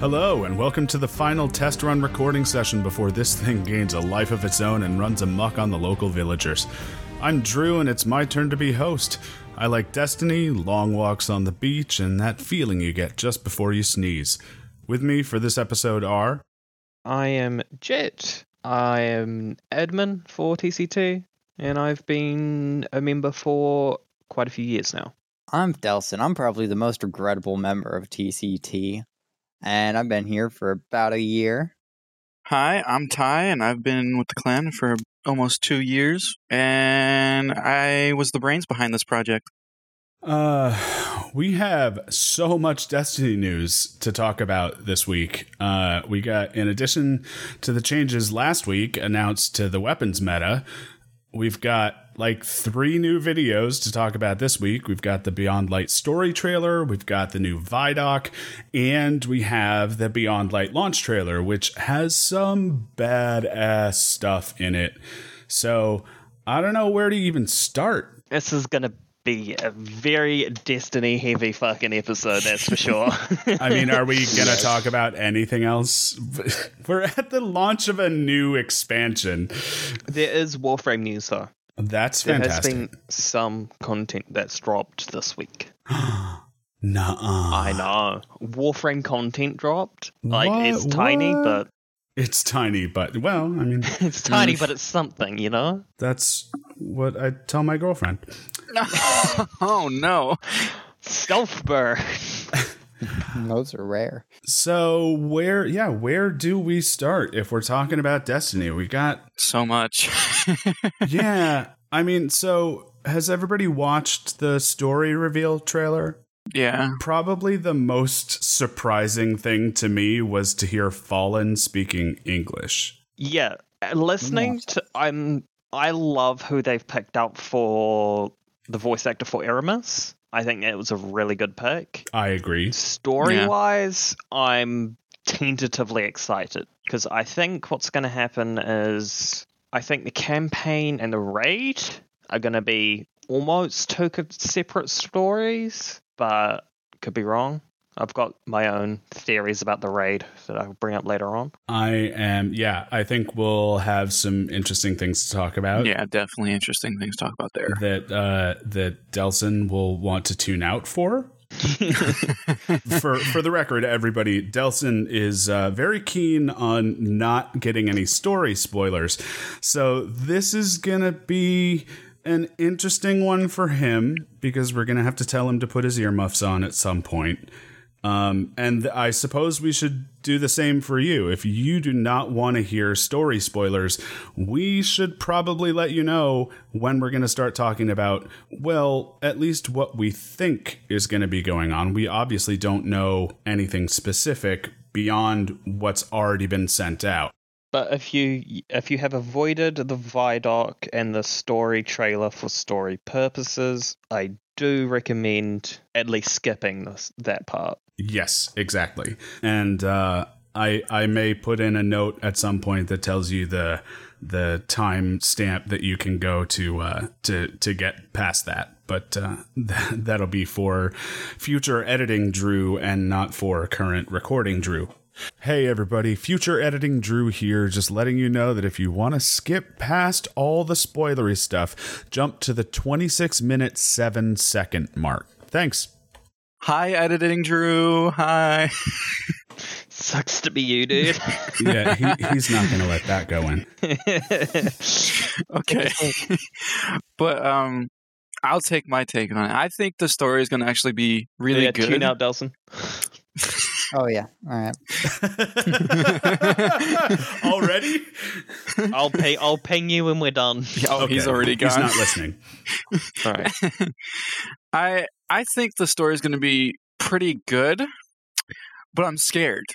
Hello, and welcome to the final test run recording session before this thing gains a life of its own and runs amok on the local villagers. I'm Drew, and it's my turn to be host. I like Destiny, long walks on the beach, and that feeling you get just before you sneeze. With me for this episode are. I am Jet. I am admin for TC2, and I've been a member for quite a few years now. I'm Delson. I'm probably the most regrettable member of TCT, and I've been here for about a year. Hi, I'm Ty, and I've been with the clan for almost two years, and I was the brains behind this project. Uh, we have so much Destiny news to talk about this week. Uh, we got, in addition to the changes last week announced to the weapons meta, we've got like three new videos to talk about this week. We've got the Beyond Light story trailer, we've got the new Vidoc, and we have the Beyond Light launch trailer, which has some badass stuff in it. So I don't know where to even start. This is going to be a very Destiny heavy fucking episode, that's for sure. I mean, are we going to talk about anything else? We're at the launch of a new expansion. there is Warframe news, though. That's fantastic There fantastic. has been some content that's dropped this week. Nuh-uh. I know. Warframe content dropped. Like, What? it's tiny, What? but It's tiny, but well, I mean, it's tiny, mm. but it's something, you know? that's what I tell my girlfriend. oh no! Stealth burn. Those are rare. So where, yeah, where do we start if we're talking about Destiny? We got, So much. yeah. I mean, so has everybody watched the story reveal trailer? yeah. Probably the most surprising thing to me was to hear Fallen speaking English. Yeah, listening to I'm I love who they've picked up for the voice actor for Eramis. I think it was a really good pick. I agree. Story wise, I'm tentatively excited because I think what's going to happen is I think the campaign and the raid are going to be almost two separate stories, but could be wrong. I've got my own theories about the raid that I'll bring up later on. I am, yeah, I think we'll have some interesting things to talk about. Yeah, definitely interesting things to talk about there. that uh, that Delson will want to tune out for. for for the record, everybody, Delson is uh, very keen on not getting any story spoilers, so this is gonna be an interesting one for him because we're gonna have to tell him to put his earmuffs on at some point. Um, and I suppose we should do the same for you. If you do not want to hear story spoilers, we should probably let you know when we're going to start talking about, well, at least what we think is going to be going on. We obviously don't know anything specific beyond what's already been sent out. But if you if you have avoided the Vidoc and the story trailer for story purposes, I do recommend at least skipping this that part. Yes, exactly. And uh, I I may put in a note at some point that tells you the the time stamp that you can go to uh, to to get past that. But uh, th- that'll be for future editing, Drew, and not for current recording, Drew. Hey everybody, future editing Drew here, just letting you know that if you want to skip past all the spoilery stuff, jump to the 26 minute 7 second mark. Thanks. Hi, editing Drew. Hi. Sucks to be you, dude. Yeah, he, he's not going to let that go in. okay. but um, I'll take my take on it. I think the story is going to actually be really yeah, good. Tune out, Delson. Oh yeah. All right. Already? I'll pay. I'll ping you when we're done. oh, he's already gone. He's not listening. All right. I I think the story is going to be pretty good, but I'm scared.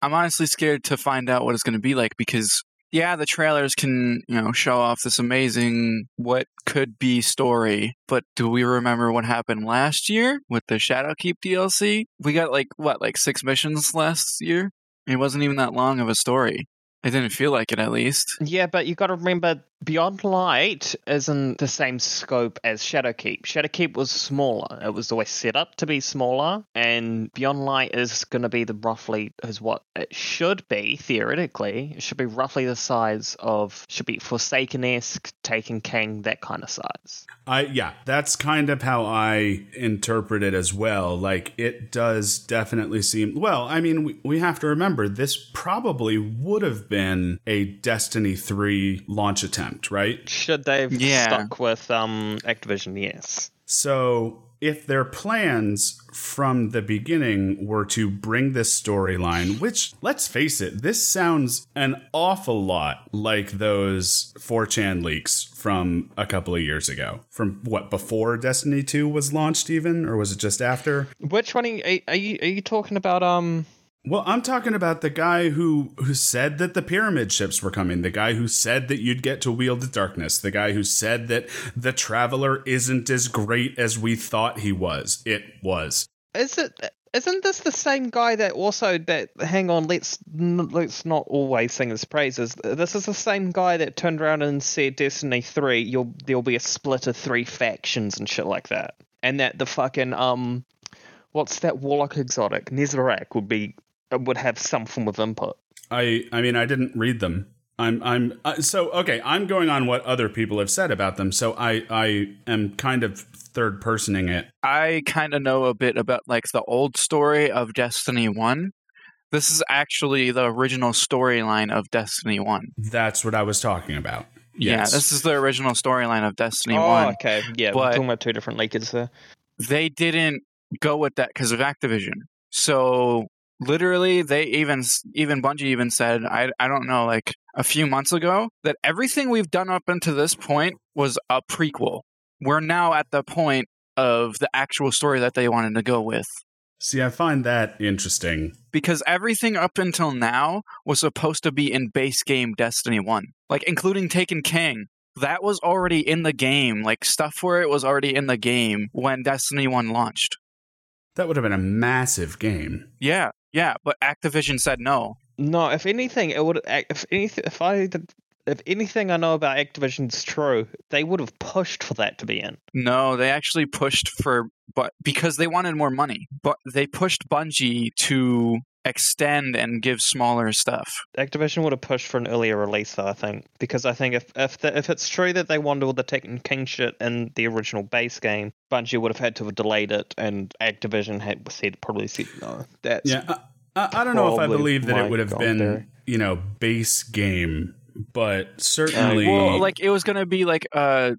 I'm honestly scared to find out what it's going to be like because yeah, the trailers can, you know, show off this amazing what could be story, but do we remember what happened last year with the Shadowkeep DLC? We got like what, like 6 missions last year? It wasn't even that long of a story. It didn't feel like it at least. Yeah, but you got to remember Beyond Light isn't the same scope as Shadowkeep. Shadowkeep was smaller. It was always set up to be smaller, and Beyond Light is going to be the roughly is what it should be theoretically. It should be roughly the size of should be Forsaken esque, Taken King, that kind of size. I yeah, that's kind of how I interpret it as well. Like it does definitely seem well. I mean, we, we have to remember this probably would have been a Destiny three launch attempt, right? Should they've Yeah. stuck with um Activision? Yes. So if their plans from the beginning were to bring this storyline, which let's face it, this sounds an awful lot like those 4chan leaks from a couple of years ago. From what, before Destiny 2 was launched, even? Or was it just after? Which one are you, are you are you talking about? Um, Well, I'm talking about the guy who who said that the pyramid ships were coming, the guy who said that you'd get to wield the darkness, the guy who said that the traveler isn't as great as we thought he was. It was. is it? Isn't this the same guy that also that? Hang on, let's let's not always sing his praises. This is the same guy that turned around and said Destiny three, you'll there'll be a split of three factions and shit like that, and that the fucking um, what's that warlock exotic Nezarec would be would have some form of input. I I mean I didn't read them. I'm I'm uh, so okay. I'm going on what other people have said about them. So I I am kind of third personing it. I kind of know a bit about like the old story of Destiny 1. This is actually the original storyline of Destiny 1. That's what I was talking about. Yeah, this is the original storyline of Destiny oh, 1. okay, yeah, we're But- talking about two different leakers there. They didn't go with that because of Activision. So literally they even even Bungie even said I I don't know like a few months ago that everything we've done up until this point was a prequel. We're now at the point of the actual story that they wanted to go with. See, I find that interesting. because everything up until now was supposed to be in base game Destiny 1, like including Taken King. That was already in the game, like stuff for it was already in the game when Destiny 1 launched. That would have been a massive game. Yeah, yeah, but Activision said no. No, if anything, it would. If anything, if I did, if anything I know about Activision's true, they would have pushed for that to be in. No, they actually pushed for but because they wanted more money. But they pushed Bungie to extend and give smaller stuff. Activision would have pushed for an earlier release, though. I think because I think if if the, if it's true that they wanted all the Taken King shit in the original base game, Bungie would have had to have delayed it, and Activision had said probably said no. That's Yeah, I, I, I don't know if I believe that it would have God, been Barry. you know base game, but certainly. Well, like it was gonna be like a,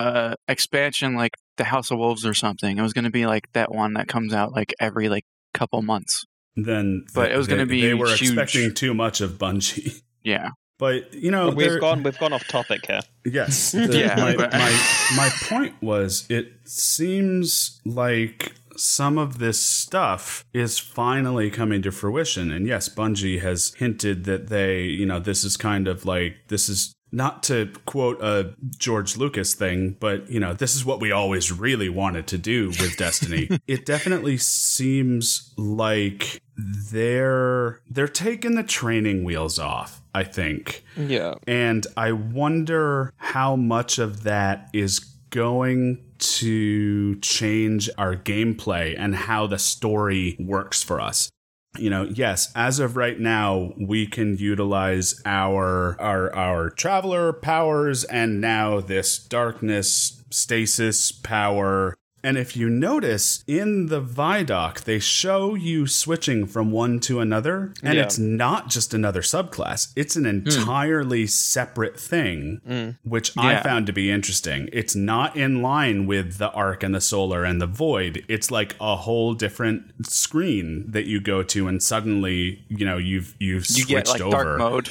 a expansion, like the House of Wolves or something. It was gonna be like that one that comes out like every like couple months. Then but it was gonna be They were huge. expecting too much of Bungie. Yeah, But you know, we've gone we've gone off topic here. Yes. the- Yeah, my, my my point was it seems like some of this stuff is finally coming to fruition. And yes, Bungie has hinted that they, you know, this is kind of like this is not to quote a George Lucas thing, but you know, this is what we always really wanted to do with Destiny. it definitely seems like they're they're taking the training wheels off, I think. Yeah. And I wonder how much of that is going to change our gameplay and how the story works for us. You know, yes, as of right now, we can utilize our our our traveler powers and now this darkness stasis power. And if you notice in the Vidoc, they show you switching from one to another, and Yeah. it's not just another subclass. It's an hmm. entirely separate thing, hmm. which I found to be interesting. It's not in line with the arc and the solar and the void. It's like a whole different screen that you go to, and suddenly, you know, you've you've you switched get like over. dark mode.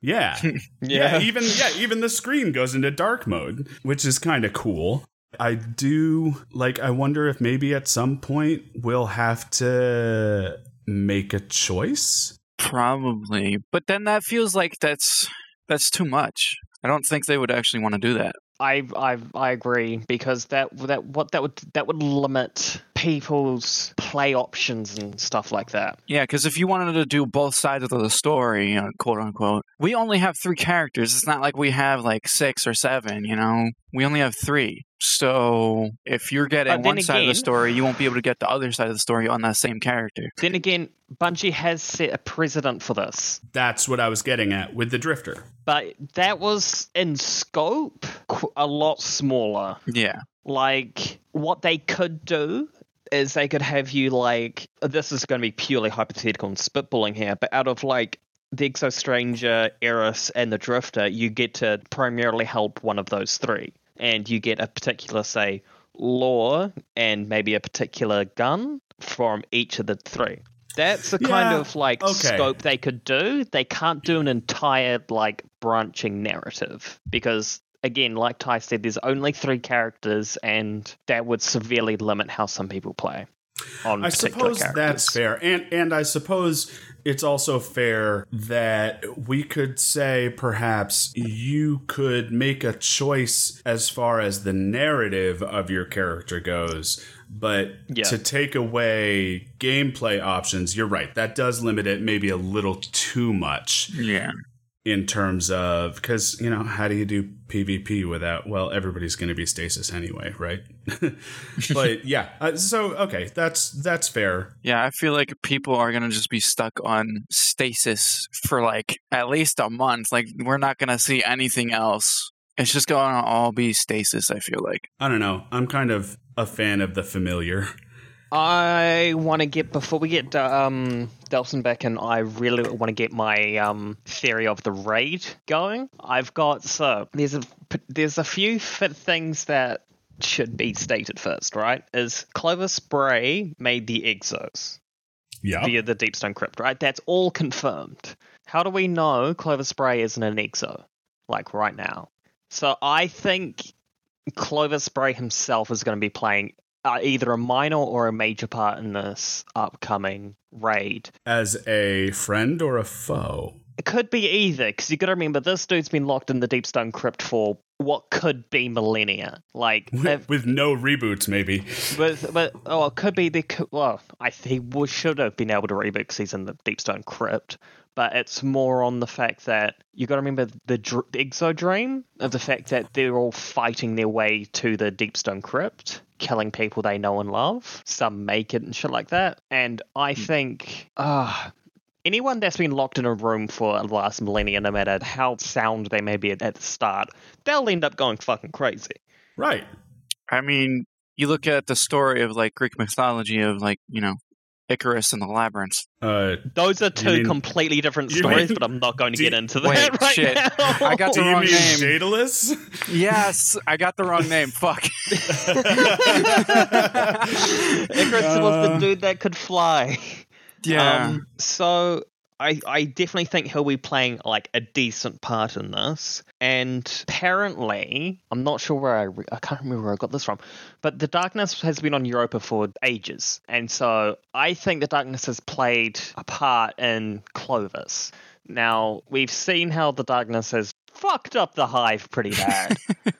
Yeah. yeah, Yeah. even yeah, even the screen goes into dark mode, which is kind of cool. I do like I wonder if maybe at some point we'll have to make a choice. Probably, but then that feels like that's that's too much. I don't think they would actually want to do that. I I I agree because that that what that would that would limit people's play options and stuff like that. Yeah, because if you wanted to do both sides of the story, you know, quote unquote, we only have three characters. It's not like we have like six or seven, you know? We only have three. So if you're getting But then one side of the story, you won't be able to get the other side of the story on that same character. Then again, Bungie has set a precedent for this. That's what I was getting at with the Drifter. But that was in scope a lot smaller. Yeah. like what they could do is they could have you like this is going to be purely hypothetical and spitballing here but out of like the exo stranger eris and the drifter you get to primarily help one of those three. And you get a particular say lore and maybe a particular gun from each of the three. That's the kind of like okay. scope they could do. They can't do an entire like branching narrative because again, like Ty said, there's only three characters, and that would severely limit how some people play. On I particular suppose characters. that's fair, and and I suppose it's also fair that we could say perhaps you could make a choice as far as the narrative of your character goes. But Yeah. to take away gameplay options, you're right. That does limit it maybe a little too much Yeah. In terms of because you know how do you do PvP without well everybody's going to be stasis anyway, right? but yeah, uh, so okay, that's that's fair. Yeah, I feel like people are going to just be stuck on stasis for like at least a month. Like, we're not going to see anything else. It's just going to all be stasis, I feel like. I don't know. I'm kind of a fan of the familiar. I want to get before we get um, Delson back, and I really want to get my um, theory of the raid going. I've got so there's a there's a few things that should be stated first, right? Is Clovis Bray made the exos? Yeah. via the Deepstone Crypt, right? That's all confirmed. How do we know Clovis Bray isn't an exo, like right now? So I think Clovis Bray himself is going to be playing uh, either a minor or a major part in this upcoming raid. As a friend or a foe? It could be either, because you got to remember this dude's been locked in the Deepstone Crypt for what could be millennia. Like, if, With, with no reboots, maybe. But but oh, it could be the co- well. I think he should have been able to reboot because he's in the Deepstone Crypt. But it's more on the fact that you got to remember the, dr- the Exo Dream of the fact that they're all fighting their way to the Deepstone Crypt, killing people they know and love. Some make it and shit like that. And I think ah. Anyone that's been locked in a room for the last millennia, no matter how sound they may be at, at the start, they'll end up going fucking crazy. Right. I mean, you look at the story of like Greek mythology of like, you know, Icarus and the labyrinth. Uh, Those are two mean- completely different stories, mean- but I'm not going to get you- into that Wait, right shit. now. I got do the you wrong mean name. Daedalus? Yes, I got the wrong name. Fuck. Icarus was the Uh, dude that could fly. Yeah. Um, so I I definitely think he'll be playing like a decent part in this. And apparently, I'm not sure where I re- I can't remember where I got this from, but the Darkness has been on Europa for ages, and so I think the Darkness has played a part in Clovis. Now we've seen how the Darkness has fucked up the Hive pretty bad.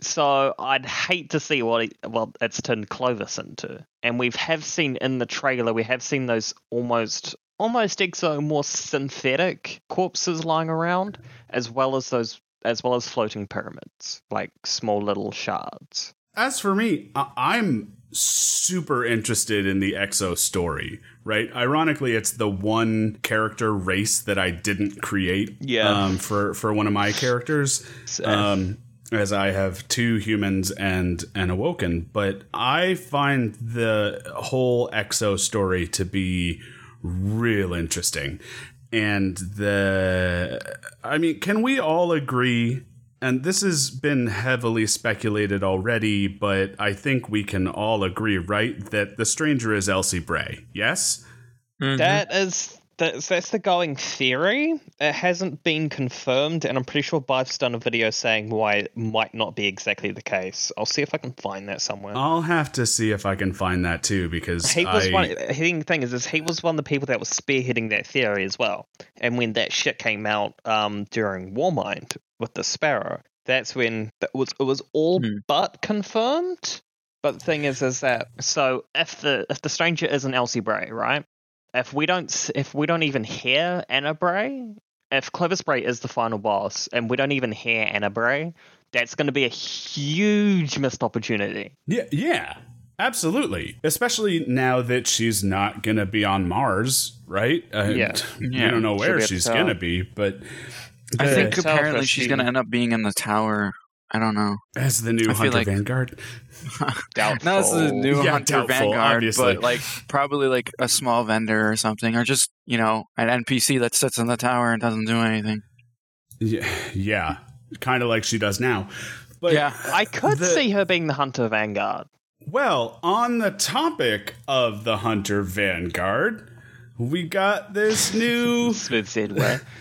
So I'd hate to see what it, well it's turned Clovis into, and we have seen in the trailer we have seen those almost almost exo more synthetic corpses lying around, as well as those as well as floating pyramids like small little shards. As for me, I- I'm super interested in the Exo story, right? Ironically, it's the one character race that I didn't create Yeah. um, for, for one of my characters. Um, as I have two humans and an awoken, but I find the whole Exo story to be real interesting. And the, I mean, can we all agree? And this has been heavily speculated already, but I think we can all agree, right? That the stranger is Elsie Bray. Yes? Mhm. That is that's, that's the going theory. It hasn't been confirmed, and I'm pretty sure Byf's done a video saying why it might not be exactly the case. I'll see if I can find that somewhere. I'll have to see if I can find that too, because he was I, one. The thing is, is he was one of the people that was spearheading that theory as well. And when that shit came out um, during Warmind with the Sparrow, That's when that was it was all Hmm. but confirmed. But the thing is, is that so if the if the stranger is an Elsie Bray, right? If we don't if we don't even hear Ana Bray, if Clovis Bray is the final boss, and we don't even hear Ana Bray, that's going to be a huge missed opportunity. Yeah, yeah, absolutely. Especially now that she's not gonna be on Mars, right? Uh, Yeah. we Yeah. don't know where be at the she's gonna be, but I think apparently she's gonna end up being in the tower. I don't know. as the new I Hunter like- Vanguard. Doubtful. No, this is a new Yeah, Hunter doubtful, Vanguard, obviously. but like probably like a small vendor or something, or just you know an NPC that sits in the tower and doesn't do anything. Yeah, yeah, kind of like she does now. But Yeah. I could the- see her being the Hunter Vanguard. Well, on the topic of the Hunter Vanguard, we got this new Smith Smooth segue.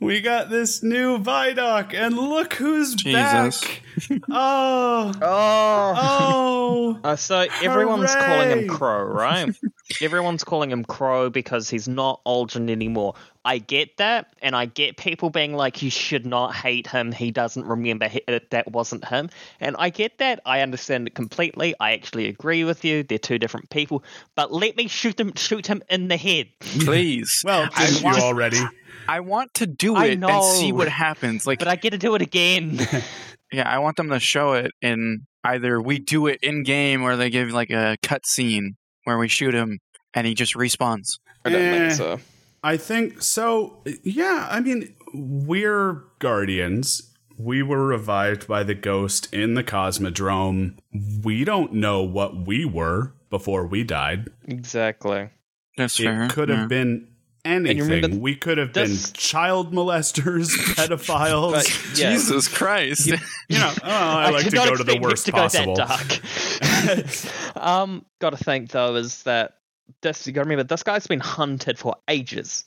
we got this new Vidoc, and look who's Jesus. back. Oh, Oh. oh. Uh, so everyone's calling him Crow, right? everyone's calling him Crow because he's not Uldren anymore. I get that, and I get people being like, "You should not hate him. He doesn't remember he- uh, that wasn't him." And I get that. I understand it completely. I actually agree with you. They're two different people. But let me shoot him, shoot him in the head. Please. Well, I didn't you already? I want to do it and see what happens. Like, But I get to do it again. yeah, I want them to show it in either we do it in game or they give like a cut scene where we shoot him and he just respawns. I don't Eh. think so. I think so. Yeah, I mean, we're guardians. We were revived by the ghost in the Cosmodrome. We don't know what we were before we died. Exactly. That's fair. It could have yeah. been you anything. remember we could have this- been child molesters, pedophiles. But, yeah. Jesus Christ. you know, oh, I, like to go to the worst to possible. Go um, got to think though is that this you got to remember this guy's been hunted for ages.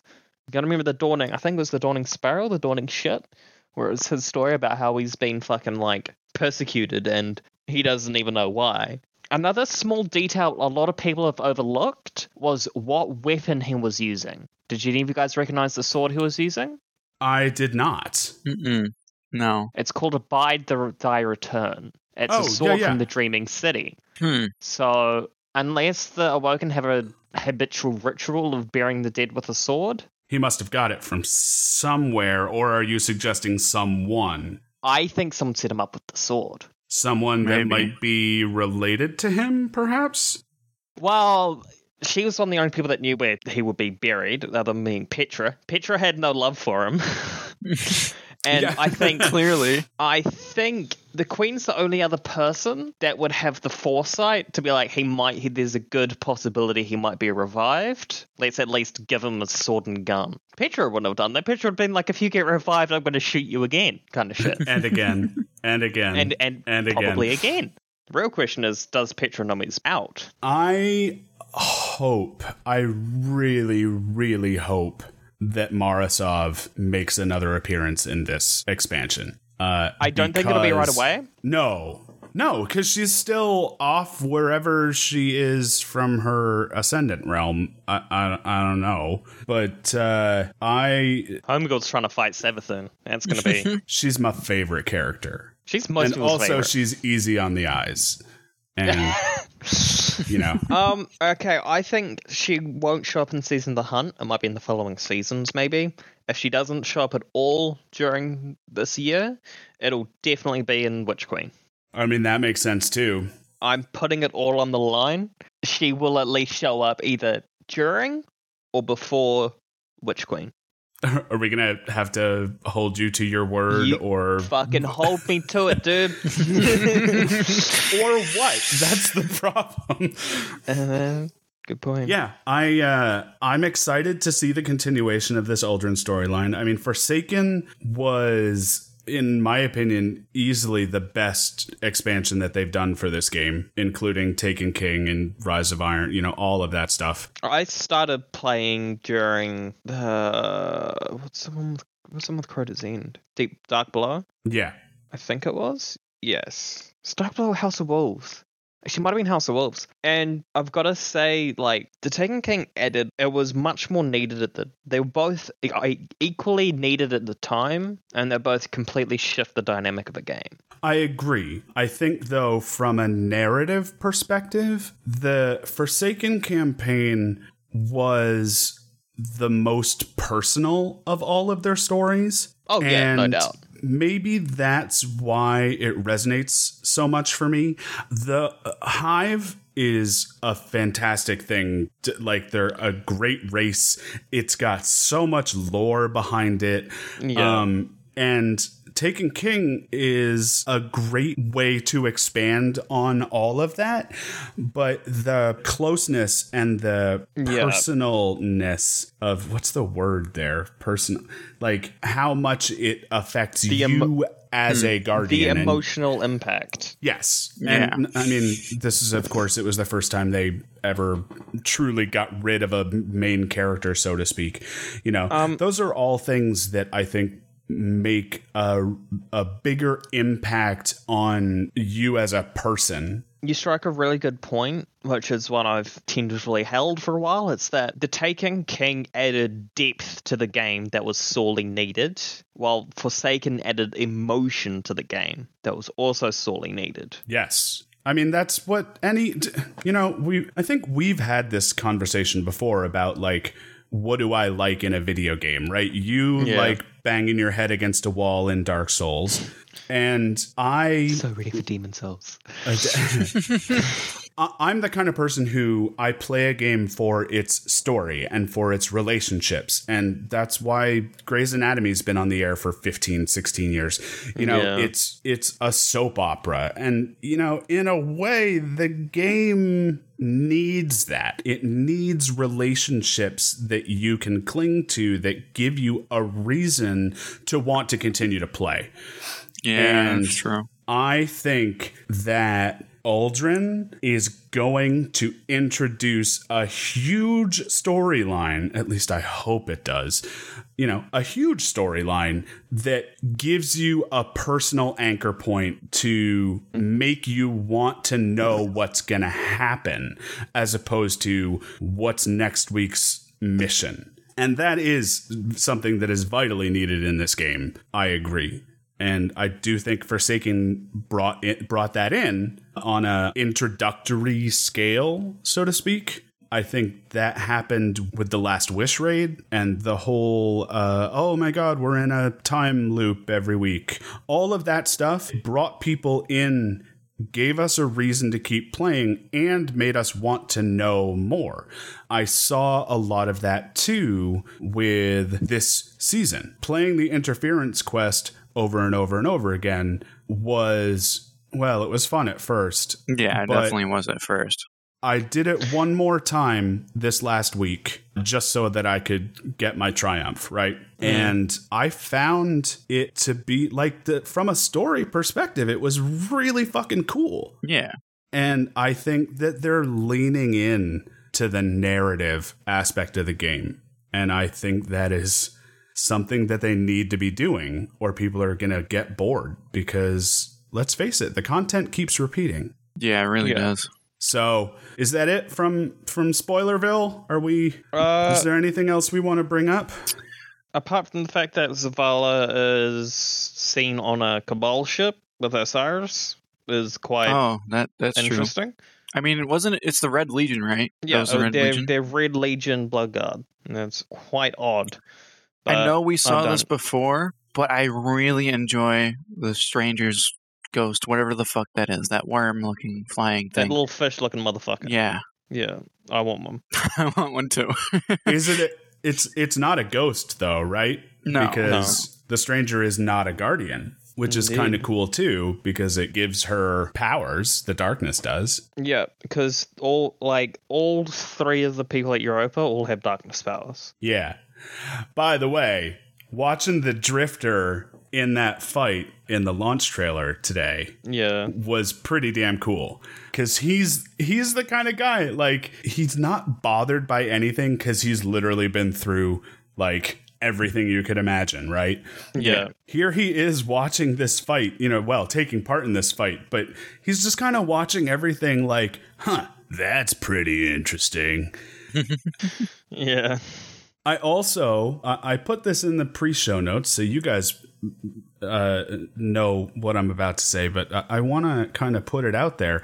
You got to remember the dawning. I think it was the dawning sparrow, the dawning shit, where it's his story about how he's been fucking like persecuted and he doesn't even know why. Another small detail a lot of people have overlooked was what weapon he was using. Did any of you guys recognize the sword he was using? I did not. Mm-mm. No. It's called Abide the Thy Return. It's Oh, a sword yeah. from the Dreaming City. Hmm. So, unless the Awoken have a habitual ritual of burying the dead with a sword, He must have got it from somewhere, or are you suggesting someone? I think someone set him up with the sword. Someone that might be related to him, perhaps? Well, she was one of the only people that knew where he would be buried, the other being Petra. Petra had no love for him. and Yeah. I think Clearly. I think the Queen's the only other person that would have the foresight to be like, he might, he, there's a good possibility he might be revived. Let's at least give him a sword and gun. Petra wouldn't have done that. Petra would have been like, if you get revived, I'm going to shoot you again, kind of shit. And again, and again, and and, and again. probably again. The real question is, does Petra know he's out? I hope, I really, really hope that Mara Sov makes another appearance in this expansion. Uh, I don't think it'll be right away. No, no, because she's still off wherever she is from her ascendant realm. I, I, I don't know, but uh, I Homegirl's trying to fight Savathun. That's going to be. she's my favorite character, She's most and also favorite. she's easy on the eyes, and you know. Um. Okay. I think she won't show up in season the hunt. It might be in the following seasons, maybe. If she doesn't show up at all during this year, it'll definitely be in Witch Queen. I mean that makes sense too. I'm putting it all on the line. She will at least show up either during or before Witch Queen. Are we gonna have to hold you to your word, You or Fucking hold me to it, dude. or what? That's the problem. uh, good point. Yeah, I uh, I'm excited to see the continuation of this Uldren storyline. I mean, Forsaken was, in my opinion, easily the best expansion that they've done for this game, including Taken King and Rise of Iron. You know, all of that stuff. I started playing during the what's the one with what's the one with Crota's End? Deep Dark Below, Yeah, I think it was. Yes, it's Dark Below House of Wolves. Actually, might have been House of Wolves. And I've got to say, like the Taken King added, it was much more needed at the. They were both equally needed at the time, and they both completely shift the dynamic of a game. I agree. I think, though, from a narrative perspective, the Forsaken campaign was the most personal of all of their stories. Oh, yeah, no doubt. Maybe that's why it resonates so much for me. The uh, Hive is a fantastic thing. Like, they're a great race. It's got so much lore behind it. Yeah. Um, and Taken King is a great way to expand on all of that, but the closeness and the Yeah. personalness of what's the word there? Person, like how much it affects you as a The guardian. and- emotional impact. Yes. Yeah. And I mean, this is, of course, it was the first time they ever truly got rid of a main character, so to speak. You know, Um, those are all things that I think make a, a bigger impact on you as a person. You strike a really good point, which is one I've tentatively held for a while. It's that the Taken King added depth to the game that was sorely needed, while Forsaken added emotion to the game that was also sorely needed. Yes. I mean that's what any you know, we I think we've had this conversation before about like what do I like in a video game, right? You Yeah. like banging your head against a wall in Dark Souls. And I So ready for Demon Souls. I'm the kind of person who I play a game for its story and for its relationships. And that's why Grey's Anatomy's been on the air for 15, 16 years. You know, Yeah. it's it's a soap opera. And, you know, in a way, the game needs that. It needs relationships that you can cling to that give you a reason to want to continue to play. Yeah, And- that's true. I think that Uldren is going to introduce a huge storyline, at least I hope it does. You know, a huge storyline that gives you a personal anchor point to make you want to know what's going to happen as opposed to what's next week's mission. And that is something that is vitally needed in this game. I agree and I do think Forsaken brought it brought that in on a introductory scale, so to speak. I think that happened with the Last Wish raid and the whole, uh, oh my god, we're in a time loop every week. All of that stuff brought people in, gave us a reason to keep playing, and made us want to know more. I saw a lot of that too with this season. Playing the interference quest over and over and over again was, well, it was fun at first. Yeah, it definitely was at first. I did it one more time this last week just so that I could get my triumph, right? Mm-hmm. And I found it to be like the from a story perspective, it was really fucking cool. Yeah. And I think that they're leaning in to the narrative aspect of the game. And I think that is something that they need to be doing or people are going to get bored because let's face it, the content keeps repeating. Yeah, it really Yeah. does. So, is that it from from Spoilerville? Are we Uh, is there anything else we want to bring up? apart from the fact that Zavala is seen on a Cabal ship with Osiris, is quite Oh, that that's true. interesting. I mean, it wasn't it's the Red Legion, right? Yeah, was the uh, Red they're, Legion. they're Red Legion Bloodguard. And That's quite odd. I know we saw this before, but I really enjoy the Stranger's ghost, whatever the fuck that is, that worm-looking flying That thing. little fish-looking motherfucker. yeah, Yeah, I want one. I want one too. Is it a, it's it's not a ghost though, right? No, because the stranger is not a guardian, which is kind of cool too because it gives her powers, the darkness does. Yeah, because all like all three of the people at Europa all have darkness powers. Yeah. By the way, watching the drifter in that fight in the launch trailer today Yeah, was pretty damn cool because he's he's the kind of guy like he's not bothered by anything because he's literally been through like everything you could imagine, right? Yeah. Here he is watching this fight, you know, well, taking part in this fight, but he's just kind of watching everything like, huh, that's pretty interesting. Yeah. I also I put this in the pre-show notes so you guys uh, know what I'm about to say, but I, I want to kind of put it out there.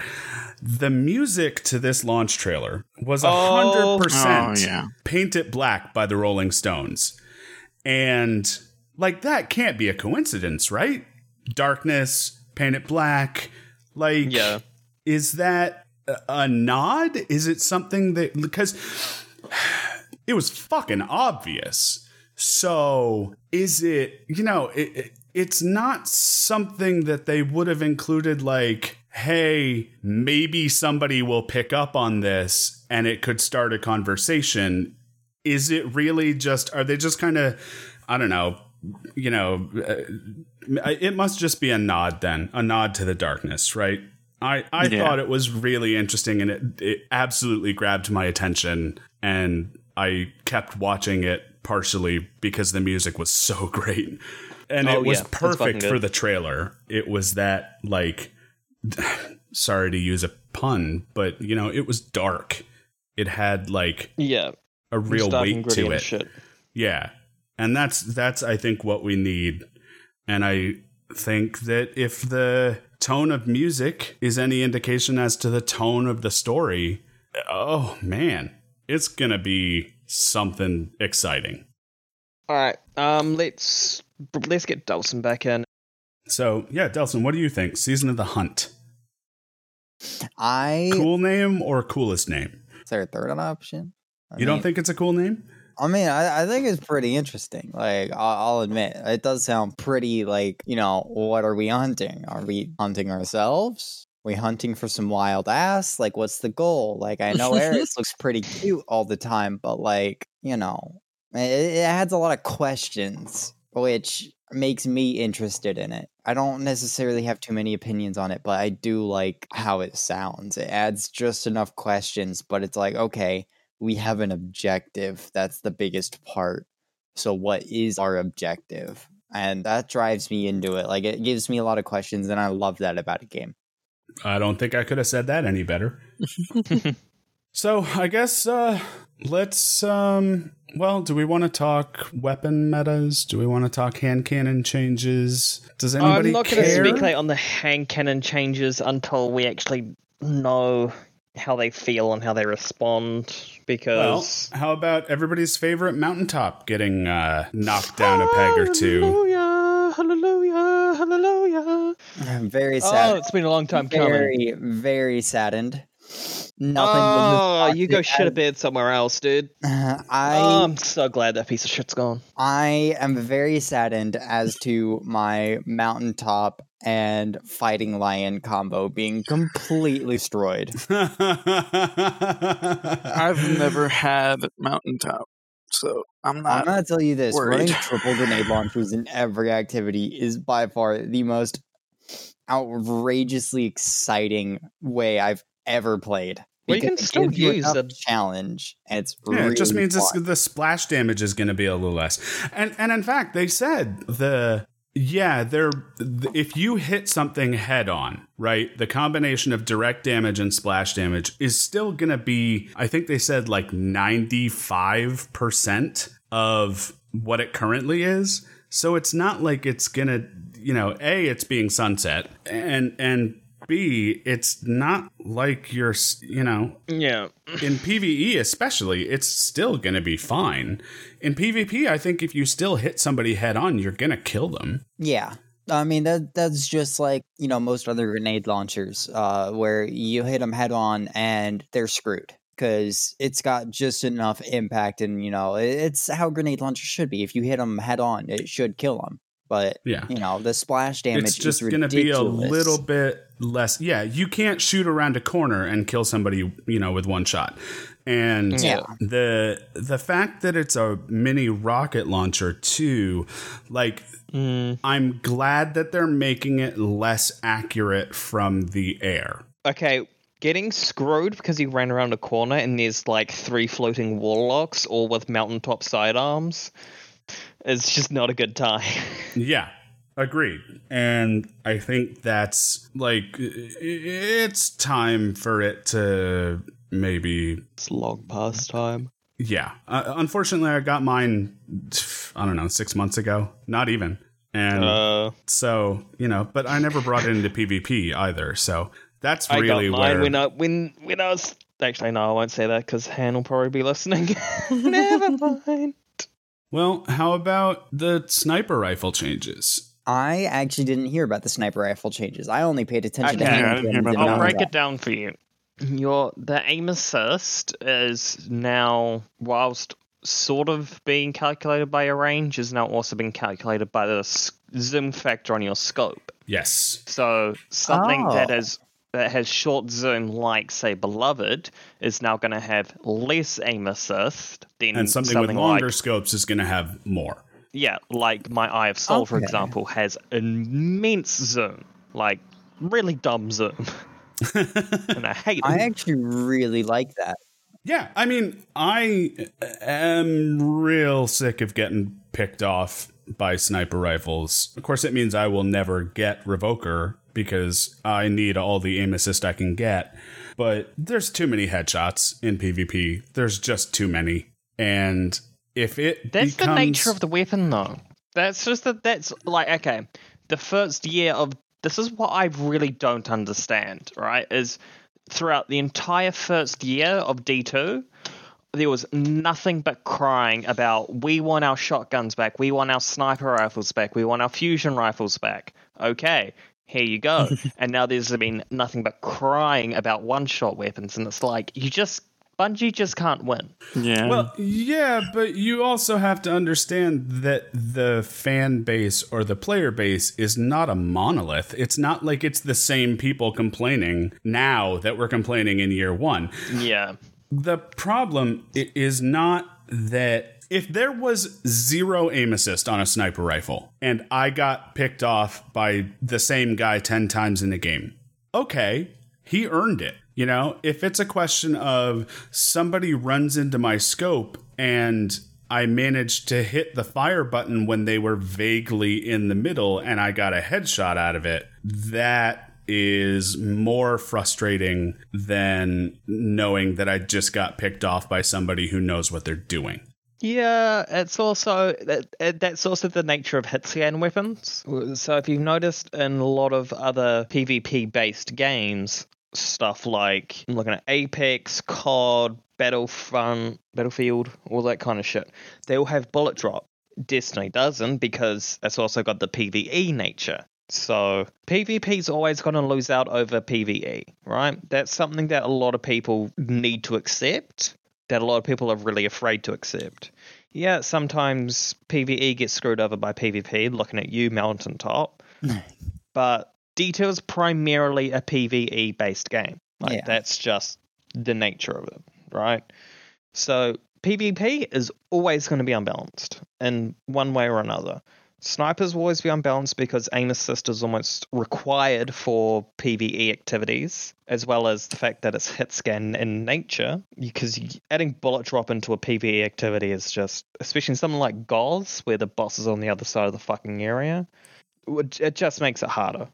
The music to this launch trailer was a hundred Oh. percent Oh, yeah. "Paint It Black" by the Rolling Stones, and like that can't be a coincidence, right? Darkness, Paint It Black, like Yeah. is that a- a nod? Is it something that because it was fucking obvious. So is it, you know, it, it, it's not something that they would have included like, hey, maybe somebody will pick up on this and it could start a conversation. Is it really just, are they just kind of, I don't know, you know, uh, it must just be a nod then, a nod to the darkness, right? I, I Yeah. thought it was really interesting and it, it absolutely grabbed my attention and I kept watching it partially because the music was so great. And Oh, it was yeah, perfect for the trailer. It was that like sorry to use a pun, but you know, it was dark. It had like Yeah. a real weight to it. Shit. Yeah. And that's that's I think what we need. And I think that if the tone of music is any indication as to the tone of the story, oh man, it's going to be something exciting. All right. Um. Let's let's get Delson back in. So, yeah, Delson, what do you think? Season of the Hunt. I Cool name or coolest name? is there a third option? I You don't think it's a cool name? I mean, I, I think it's pretty interesting. Like, I'll, I'll admit, it does sound pretty. Like, you know, what are we hunting? Are we hunting ourselves? We hunting for some wild ass? Like, what's the goal? Like, I know Eris looks pretty cute all the time, but like, you know, it, it adds a lot of questions, which makes me interested in it. I don't necessarily have too many opinions on it, but I do like how it sounds. It adds just enough questions, but it's like, okay, we have an objective. That's the biggest part. So, what is our objective? And that drives me into it. Like, it gives me a lot of questions, and I love that about a game. I don't think I could have said that any better. so I guess uh, let's. Um, well, do we want to talk weapon metas? Do we want to talk hand cannon changes? Does anybody I'm not going to care? speculate on the hand cannon changes until we actually know how they feel and how they respond. well, Because how about everybody's favorite mountaintop getting uh, knocked down a peg or two? Hallelujah! Hallelujah! Hallelujah! I'm very Oh, sad. it's been a long time coming. very, very saddened. Nothing. Oh, in this you go box shit a has- bed somewhere else, dude. I Oh, I'm so glad that piece of shit's gone. I am very saddened as to my mountaintop and fighting lion combo being completely destroyed. I've never had mountaintop, so I'm not. I'm not. gonna tell you this: worried. running triple grenade launchers in every activity is by far the most outrageously exciting way I've ever played. Well, you can because it still gives use enough a- challenge, and it's Yeah, it just really means it's, the splash damage is going to be a little less. And and in fact, they said the yeah, they're if you hit something head on, right? The combination of direct damage and splash damage is still going to be I think they said like 95% of what it currently is. So it's not like it's going to, you know, A it's being sunset and and B, it's not like you're, you know, Yeah. in PvE especially, it's still going to be fine. In PvP, I think if you still hit somebody head on, you're going to kill them. Yeah. I mean that that's just like you know most other grenade launchers, uh, where you hit them head on and they're screwed because it's got just enough impact, and you know it's how grenade launchers should be. If you hit them head on, it should kill them. But Yeah. you know the splash damage it's just going to be a little bit less. Yeah, you can't shoot around a corner and kill somebody, you know, with one shot. And Yeah. the the fact that it's a mini rocket launcher too, like Mm. I'm glad that they're making it less accurate from the air. Okay, getting screwed because he ran around a corner and there's like three floating warlocks, all with mountaintop sidearms. It's just not a good time. Yeah, agreed. And I think that's like it's time for it to maybe it's long past time. yeah. Uh, unfortunately, I got mine I don't know, 6 months ago, not even. And Uh, so, you know, but I never brought it into PvP either. So, that's I really got mine where when I when when I was actually no, I won't say that because Han will probably be listening. Never mind. Well, how about the sniper rifle changes? I actually didn't hear about the sniper rifle changes. I only paid attention to Yeah, I didn't hear about did I'll know break it down for you. Your the aim assist is now whilst sort of being calculated by your range is now also being calculated by the zoom factor on your scope. Yes. So something that Oh. is that has short zoom, like say Beloved, is now going to have less aim assist than And something, with longer like scopes is going to have more. yeah, like my Eye of Sol, for example, has immense zoom, like really dumb zoom, and I hate it I actually really like that. Yeah, I mean, I am real sick of getting picked off by sniper rifles. Of course, it means I will never get Revoker because I need all the aim assist I can get. But there's too many headshots in PvP. There's just too many. And if it That's the nature of the weapon, though. That's just that. That's like okay. The first year of this is what I really don't understand. Right? Is throughout the entire first year of D two, there was nothing but crying about we want our shotguns back, we want our sniper rifles back, we want our fusion rifles back. Okay, here you go. and now there's been nothing but crying about one shot weapons, and it's like you just Bungie just can't win. Yeah. Well, yeah, but you also have to understand that the fan base or the player base is not a monolith. It's not like it's the same people complaining now that we're complaining in year one. Yeah. The problem is not that if there was zero aim assist on a sniper rifle and I got picked off by the same guy 10 times in the game, okay, he earned it. You know, if it's a question of somebody runs into my scope and I managed to hit the fire button when they were vaguely in the middle and I got a headshot out of it, that is more frustrating than knowing that I just got picked off by somebody who knows what they're doing. Yeah, it's also that that's also the nature of hit scan weapons. So if you've noticed in a lot of other PvP based games, stuff like I'm looking at Apex, COD, Battlefront, Battlefield, all that kind of shit, they all have bullet drop. Destiny doesn't because it's also got the PvE nature. So PvP's always going to lose out over PvE, right? That's something that a lot of people need to accept that a lot of people are really afraid to accept. Yeah, sometimes PvE gets screwed over by PvP, looking at you, Mountaintop. but D2 is primarily a PvE based game. Like, Yeah. That's just the nature of it, right? So PvP is always going to be unbalanced in one way or another. Snipers will always be unbalanced because aim assist is almost required for PvE activities, as well as the fact that it's hit scan in nature. Because adding bullet drop into a PvE activity is just, especially in something like GoS, where the boss is on the other side of the fucking area, it it just makes it harder,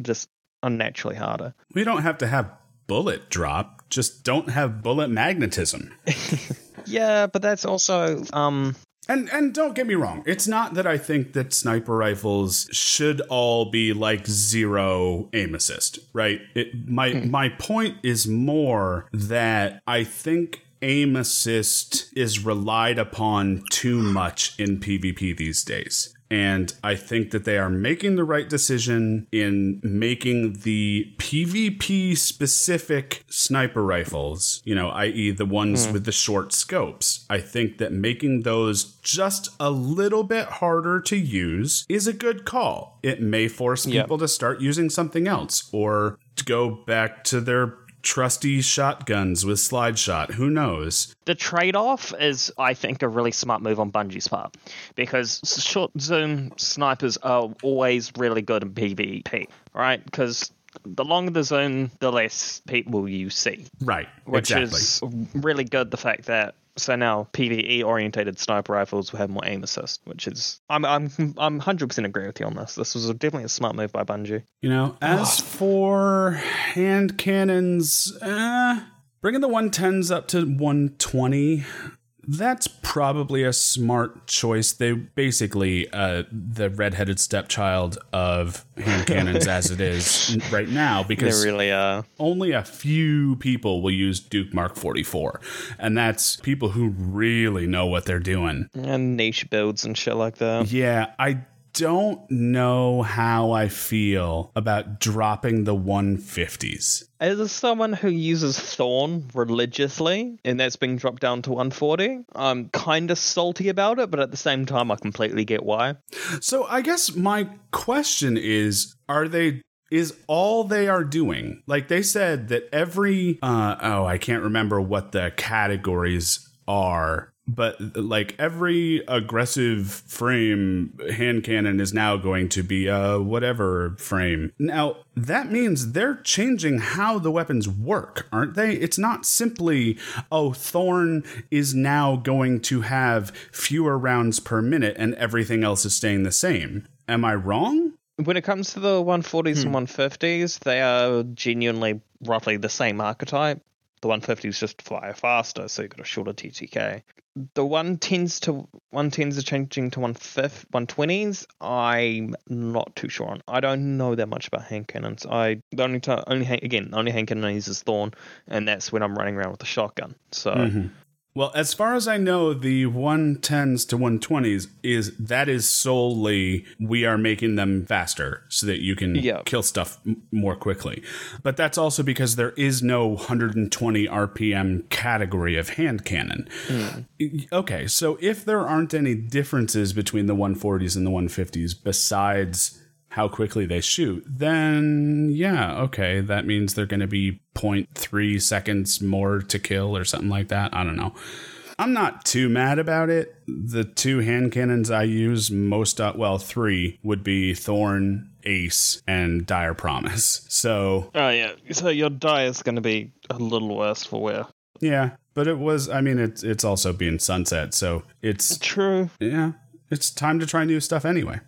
just unnaturally harder. We don't have to have bullet drop, just don't have bullet magnetism. Yeah, but that's also um And and don't get me wrong, it's not that I think that sniper rifles should all be like zero aim assist, right? It my hmm. my point is more that I think aim assist is relied upon too much in PvP these days. And I think that they are making the right decision in making the PvP specific sniper rifles, you know, i.e., the ones hmm. with the short scopes. I think that making those just a little bit harder to use is a good call. It may force people to start using something else or to go back to their trusty shotguns with slide shot. Who knows? the trade-off is i think a really smart move on bungie's part because short zoom snipers are always really good in pvp right because the longer the zoom the less people you see Right. which exactly. is really good the fact that So now PVE orientated sniper rifles will have more aim assist, which is I'm I'm I'm hundred percent agree with you on this. This was definitely a smart move by Bungie. You know, as for hand cannons, uh, bringing the 110s up to 120, that's probably a smart choice. They basically uh, the redheaded stepchild of hand cannons as it is right now They because really are. only a few people will use Duke Mark 44, and that's people who really know what they're doing. And niche builds and shit like that. Yeah, I don't know how I feel about dropping the 150s. As someone who uses Thorn religiously, and that's being dropped down to 140, I'm kind of salty about it, but at the same time, I completely get why. So I guess my question is are they is all they are doing like they said that every uh oh I can't remember what the categories are but like every aggressive frame hand cannon is now going to be a whatever frame. Now, that means they're changing how the weapons work, aren't they? It's not simply, oh, Thorn is now going to have fewer rounds per minute and everything else is staying the same. Am I wrong? When it comes to the 140s and hmm. 150s, they are genuinely roughly the same archetype. The 150s just fire faster, so you've got a shorter TTK. The 110s to 110s are changing to 150, 120s. I'm not too sure on. I don't know that much about hand cannons. I the only time, only hand, again, the only hand cannon I use is Thorn, and that's when I'm running around with a shotgun. So mm-hmm. Well, as far as I know, the 110s to 120s is that is solely we are making them faster so that you can Yeah. kill stuff m- more quickly. But that's also because there is no 120 RPM category of hand cannon. Y- Okay, so if there aren't any differences between the 140s and the 150s besides how quickly they shoot, then yeah, okay, that means they're going to be 0.3 seconds more to kill or something like that. I don't know. I'm not too mad about it. The two hand cannons I use most, uh, well, three would be Thorn, Ace, and Dire Promise. So Oh yeah, so your die is going to be a little worse for wear. yeah, but it was. I mean, it's it's also being sunset, so it's True. yeah, it's time to try new stuff anyway.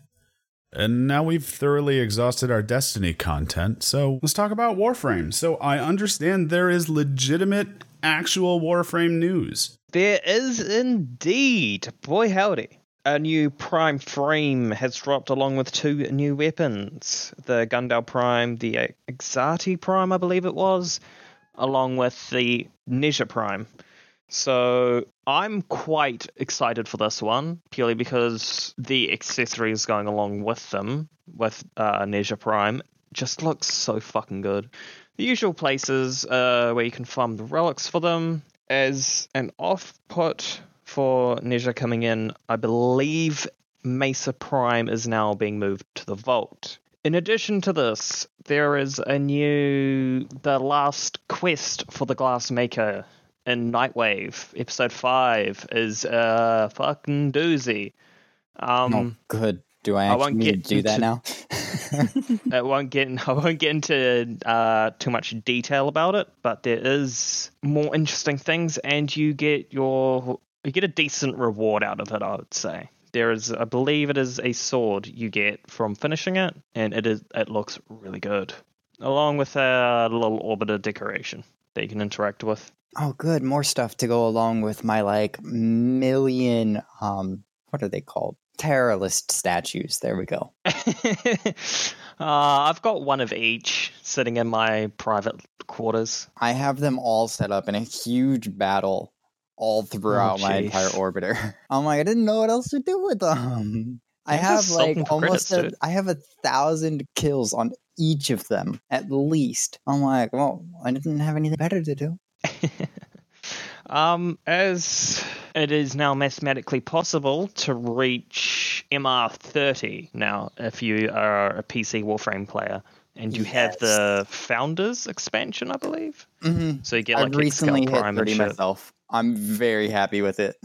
And now we've thoroughly exhausted our Destiny content, so let's talk about Warframe. So I understand there is legitimate, actual Warframe news. There is indeed, boy howdy. A new Prime frame has dropped along with two new weapons. The Guandao Prime, the Zakti Prime, I believe it was, along with the Nezha Prime. So I'm quite excited for this one, purely because the accessories going along with them, with uh, Nezha Prime, just looks so fucking good. The usual places uh, where you can farm the relics for them, as an off put for Nezha coming in, I believe Mesa Prime is now being moved to the vault. In addition to this, there is a new The Last Quest for the Glass Maker in Nightwave. Episode 5 is a fucking doozy. Um, oh, good. Do I I actually won't need to get do that now? I won't get I won't get into uh, too much detail about it, but there is more interesting things, and you get your you get a decent reward out of it. I would say there is, I believe, it is a sword you get from finishing it, and it is it looks really good, along with a little orbiter decoration that you can interact with. Oh, good. More stuff to go along with my like million. Um, what are they called? Terrorist statues. There we go. uh, I've got one of each sitting in my private quarters. I have them all set up in a huge battle all throughout my entire orbiter. I'm like, I didn't know what else to do with them. I have like almost a. I have a thousand kills on each of them at least. I'm like, well, I didn't have anything better to do. Um, as it is now mathematically possible to reach MR30 now, if you are a PC Warframe player, and you have the Founders expansion, I believe. hmm So you get like recently Excel hit Prime 30 myself. I'm very happy with it.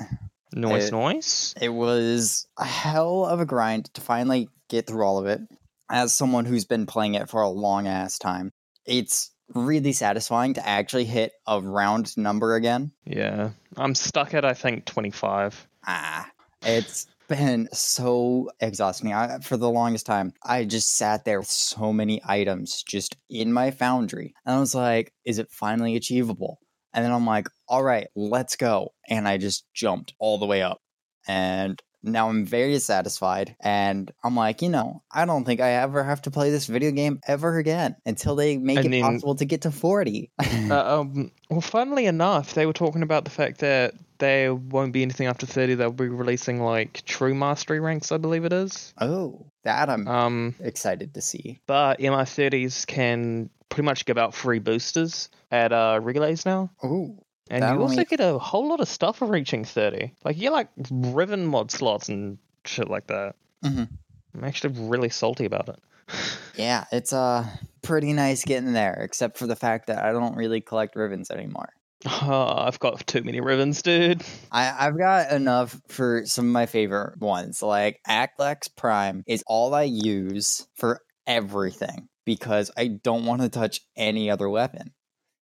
Noise, It- noise. It was a hell of a grind to finally get through all of it. As someone who's been playing it for a long ass time, it's really satisfying to actually hit a round number again. Yeah, I'm stuck at I think 25. Ah, it's been so exhausting. I, for the longest time, I just sat there with so many items just in my foundry. And I was like, is it finally achievable? And then I'm like, all right, let's go. And I just jumped all the way up. And now I'm very satisfied. And I'm like, you know, I don't think I ever have to play this video game ever again until they make I it mean- possible to get to 40. Uh, um, well, funnily enough, they were talking about the fact that there won't be anything after 30. They'll be releasing like true mastery ranks, I believe it is. oh, that I'm Um, excited to see. but MI30s can pretty much give out free boosters at uh, relays now. Ooh. And That you also only- get a whole lot of stuff for reaching 30. Like, you get like Riven mod slots and shit like that. Mhm. I'm actually really salty about it. Yeah, it's uh pretty nice getting there, except for the fact that I don't really collect Rivens anymore. Oh, I've got too many Rivens, dude. I, I've got enough for some of my favorite ones. Like Aklex Prime is all I use for everything because I don't want to touch any other weapon.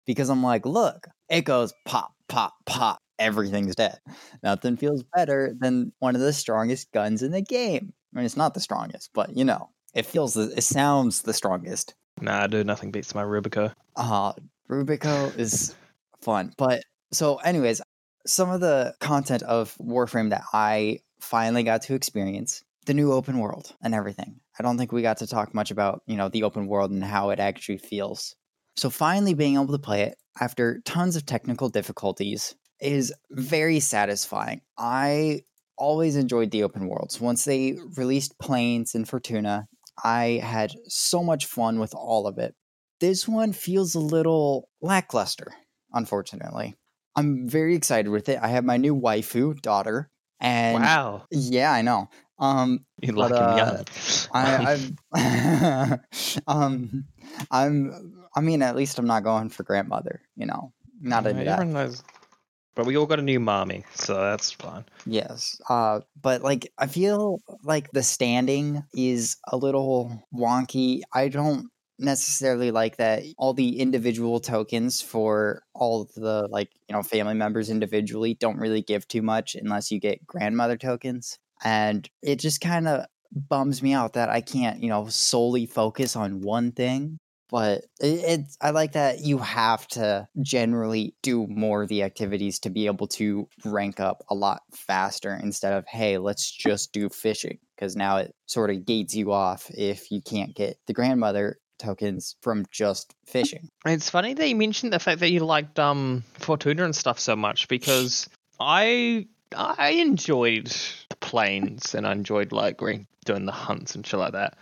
Because I'm like, look, it goes pop, pop, pop. Everything's dead. Nothing feels better than one of the strongest guns in the game. I mean, it's not the strongest, but you know, it feels, the, it sounds the strongest. Nah, dude, nothing beats my Rubico. Uh, Rubico is fun. But so, anyways, some of the content of Warframe that I finally got to experience, the new open world and everything. I don't think we got to talk much about, you know, the open world and how it actually feels. So finally being able to play it after tons of technical difficulties is very satisfying. I always enjoyed the open worlds. Once they released Plains and Fortuna, I had so much fun with all of it. This one feels a little lackluster, unfortunately. I'm very excited with it. I have my new waifu daughter, and wow. yeah, I know. Um, You're but, uh. I, I've, um, I'm. I mean, at least I'm not going for grandmother. You know, not into that. Everyone knows. But we all got a new mommy, so that's fine. Yes. Uh, but like, I feel like the standing is a little wonky. I don't necessarily like that all the individual tokens for all the like you know family members individually don't really give too much unless you get grandmother tokens and it just kind of bums me out that i can't you know solely focus on one thing but it, it i like that you have to generally do more of the activities to be able to rank up a lot faster instead of hey let's just do fishing because now it sort of gates you off if you can't get the grandmother tokens from just fishing. It's funny that you mentioned the fact that you liked um Fortuna and stuff so much because I I enjoyed the plains and I enjoyed like doing the hunts and shit like that.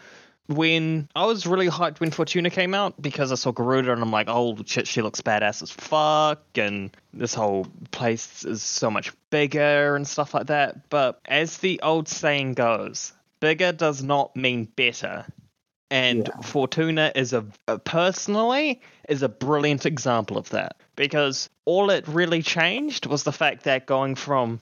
When I was really hyped when Fortuna came out because I saw Garuda and I'm like, oh shit, she looks badass as fuck, and this whole place is so much bigger and stuff like that. But as the old saying goes, bigger does not mean better. And Yeah. Fortuna is a, a personally is a brilliant example of that because all it really changed was the fact that going from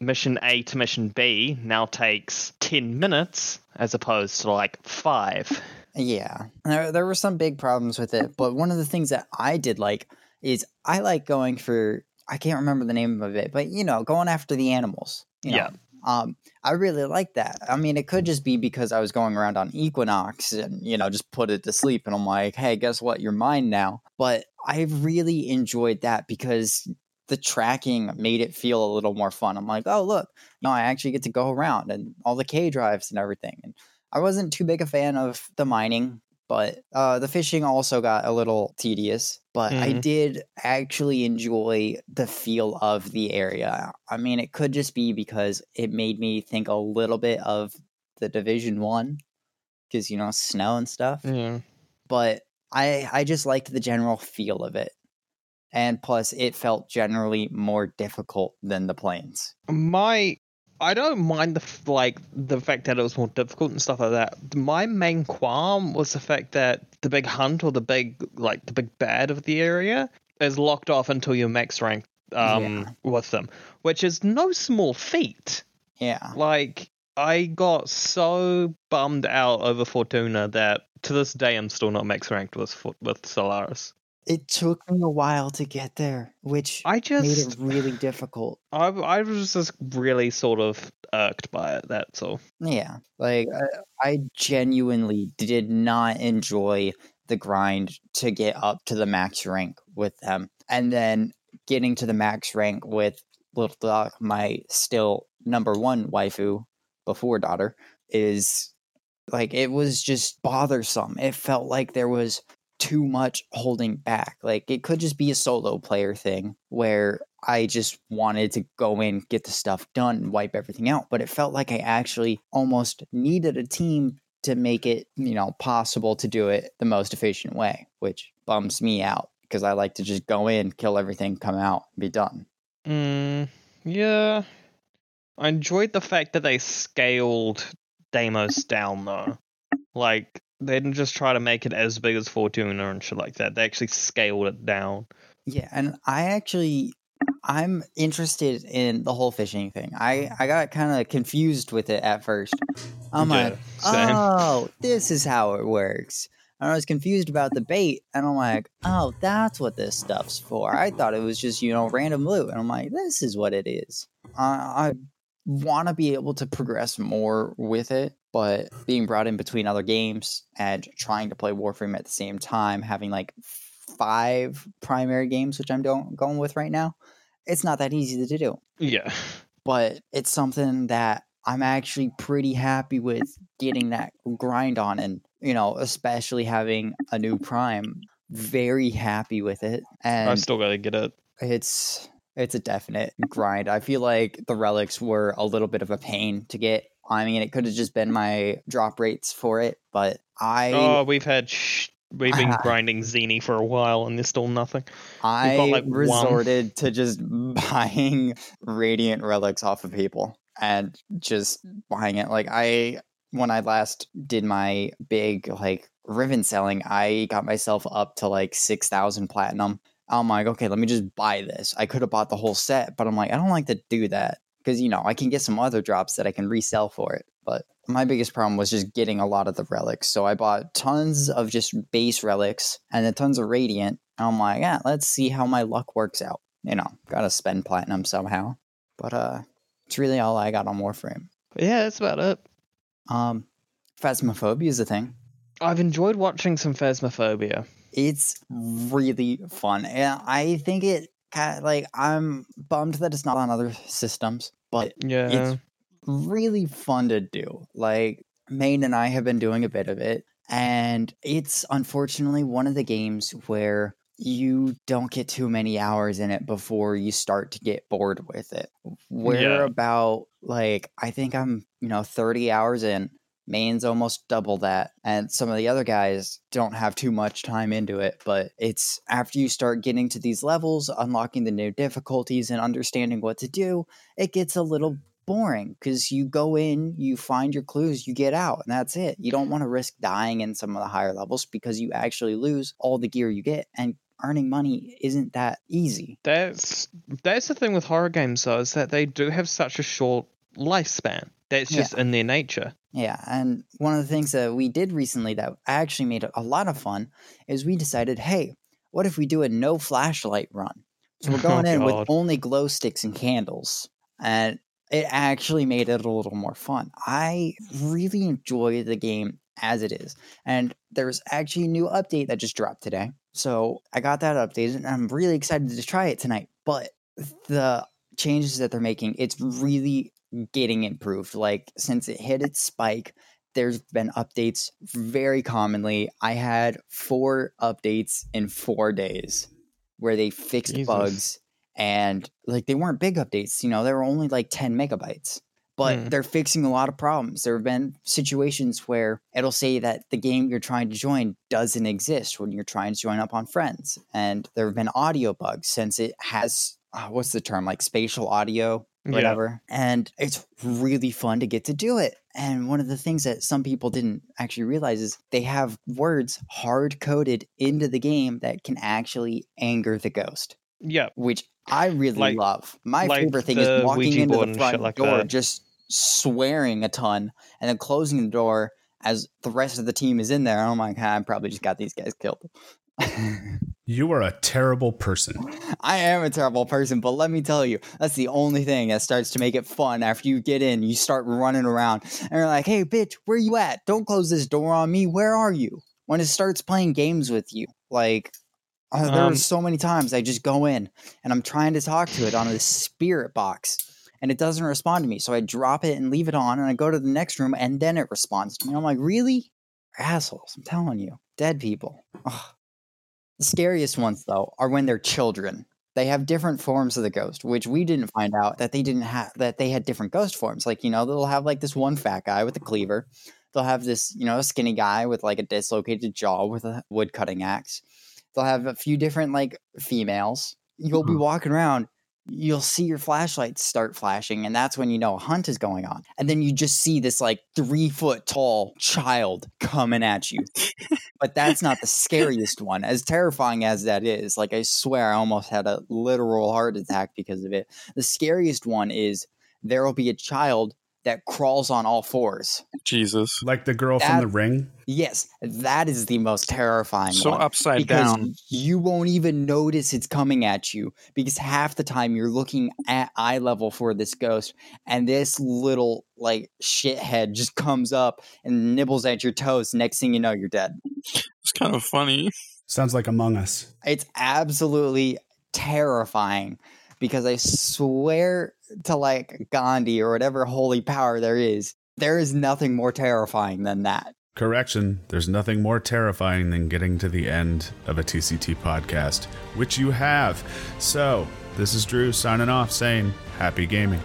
mission A to mission B now takes 10 minutes as opposed to like 5. Yeah, there, there were some big problems with it, but one of the things that I did like is I like going for I can't remember the name of it, but you know, going after the animals. You know? Yeah. Um, I really like that. I mean, it could just be because I was going around on Equinox and you know just put it to sleep, and I'm like, hey, guess what? You're mine now. But I really enjoyed that because the tracking made it feel a little more fun. I'm like, oh look, no, I actually get to go around and all the K drives and everything. And I wasn't too big a fan of the mining, but uh, the fishing also got a little tedious. But I Mhm. did actually enjoy the feel of the area. I mean, it could just be because it made me think a little bit of the Division One, because you know snow and stuff. Yeah. But I I just liked the general feel of it, and plus it felt generally more difficult than the plains. My I don't mind the like the fact that it was more difficult and stuff like that. My main qualm was the fact that the big hunt or the big like the big bad of the area is locked off until you're max rank um with them, which is no small feat. Yeah. Like I got so bummed out over Fortuna that to this day I'm still not max ranked with with Solaris. It took me a while to get there, which I just made it really difficult. I, I was just really sort of irked by it. That's all. Yeah, like I, I genuinely did not enjoy the grind to get up to the max rank with them, and then getting to the max rank with Little Duck, my still number one waifu before daughter, is like it was just bothersome. It felt like there was too much holding back. Like it could just be a solo player thing where I just wanted to go in, get the stuff done, wipe everything out. But it felt like I actually almost needed a team to make it, you know, possible to do it the most efficient way, which bums me out because I like to just go in, kill everything, come out, be done. Mm, yeah. I enjoyed the fact that they scaled Deimos down though. Like they didn't just try to make it as big as Fortuna and shit like that. They actually scaled it down. Yeah, and I actually I'm interested in the whole fishing thing. I I got kind of confused with it at first. I'm Yeah, like, same. oh, this is how it works. And I was confused about the bait, and I'm like, oh, that's what this stuff's for. I thought it was just you know random loot, and I'm like, this is what it is. I, I want to be able to progress more with it, but being brought in between other games and trying to play Warframe at the same time, having like five primary games, which I'm do- going with right now, it's not that easy to do. Yeah. But it's something that I'm actually pretty happy with getting that grind on, and you know, especially having a new Prime. Very happy with it, and I still gotta get it. it's it's a definite grind. I feel like the relics were a little bit of a pain to get. I mean, it could have just been my drop rates for it, but I Oh, we've had sh- we've been grinding Xini for a while and there's still nothing. I like, one. resorted to just buying radiant relics off of people and just buying it. Like I when I last did my big like Riven selling, I got myself up to like six thousand platinum. I'm like, okay, let me just buy this. I could have bought the whole set, but I'm like, I don't like to do that because you know I can get some other drops that I can resell for it. But my biggest problem was just getting a lot of the relics. So I bought tons of just base relics and then tons of radiant. And I'm like, yeah, let's see how my luck works out. You know, gotta spend platinum somehow. But uh it's really all I got on Warframe. Yeah, that's about it. Um Phasmophobia is a thing. I've enjoyed watching some Phasmophobia. It's really fun. And I think it kind of like I'm bummed that it's not on other systems, but Yeah. it's really fun to do. Like Maine and I have been doing a bit of it, and it's unfortunately one of the games where you don't get too many hours in it before you start to get bored with it. We're Yeah. about like I think I'm, you know, 30 hours in. Maine's almost double that. And some of the other guys don't have too much time into it. But it's after you start getting to these levels, unlocking the new difficulties and understanding what to do, it gets a little boring because you go in, you find your clues, you get out, and that's it. You don't want to risk dying in some of the higher levels because you actually lose all the gear you get. And earning money isn't that easy. That's that's the thing with horror games though, is that they do have such a short lifespan. That's just in their nature. Yeah, and one of the things that we did recently that actually made it a lot of fun is we decided, hey, what if we do a no flashlight run? So we're Oh, going in with only glow sticks and candles, and it actually made it a little more fun. I really enjoy the game as it is, and there's actually a new update that just dropped today. So I got that updated, and I'm really excited to try it tonight. But the changes that they're making, it's really getting improved. Like since it hit its spike, there's been updates very commonly. I had four updates in four days where they fixed Jesus. bugs and like they weren't big updates, you know, they were only like 10 megabytes. But Hmm. they're fixing a lot of problems. There have been situations where it'll say that the game you're trying to join doesn't exist when you're trying to join up on friends. And there have been audio bugs since it has, uh, what's the term, like spatial audio Yeah. whatever. And it's really fun to get to do it. And one of the things that some people didn't actually realize is they have words hard coded into the game that can actually anger the ghost, Yeah. which I really Like- love. My like favorite thing is walking Ouija into the front like door, that. just swearing a ton, and then closing the door as the rest of the team is in there. I'm like, "Ah, I probably just got these guys killed. You are a terrible person. I am a terrible person, but let me tell you, that's the only thing that starts to make it fun. After you get in, you start running around and you're like, hey, bitch, where you at? Don't close this door on me. Where are you? When it starts playing games with you, like, uh, there Um, are so many times I just go in and I'm trying to talk to it on a spirit box and it doesn't respond to me. So I drop it and leave it on and I go to the next room and then it responds to me. I'm like, really? Assholes. I'm telling you. Dead people. Ugh. The scariest ones, though, are when they're children. They have different forms of the ghost, which we didn't find out that they didn't have, that they had different ghost forms. Like, you know, they'll have like this one fat guy with a cleaver. They'll have this, you know, a skinny guy with like a dislocated jaw with a wood cutting axe. They'll have a few different like females. You'll be Mhm. walking around, you'll see your flashlights start flashing, and that's when you know a hunt is going on. And then you just see this like three foot tall child coming at you. but that's not the scariest one. As terrifying as that is, like I swear I almost had a literal heart attack because of it. The scariest one is there will be a child that crawls on all fours. Jesus. Like the girl That- from the ring. Yes, that is the most terrifying So one. upside because down. you won't even notice it's coming at you because half the time you're looking at eye level for this ghost and this little like shithead just comes up and nibbles at your toes next thing you know you're dead It's kind of funny. Sounds like Among Us. it's absolutely terrifying because i swear to like gandhi or whatever holy power there is there is nothing more terrifying than that Correction, there's nothing more terrifying than getting to the end of a TCT podcast, which you have. So, this is Drew signing off saying happy gaming.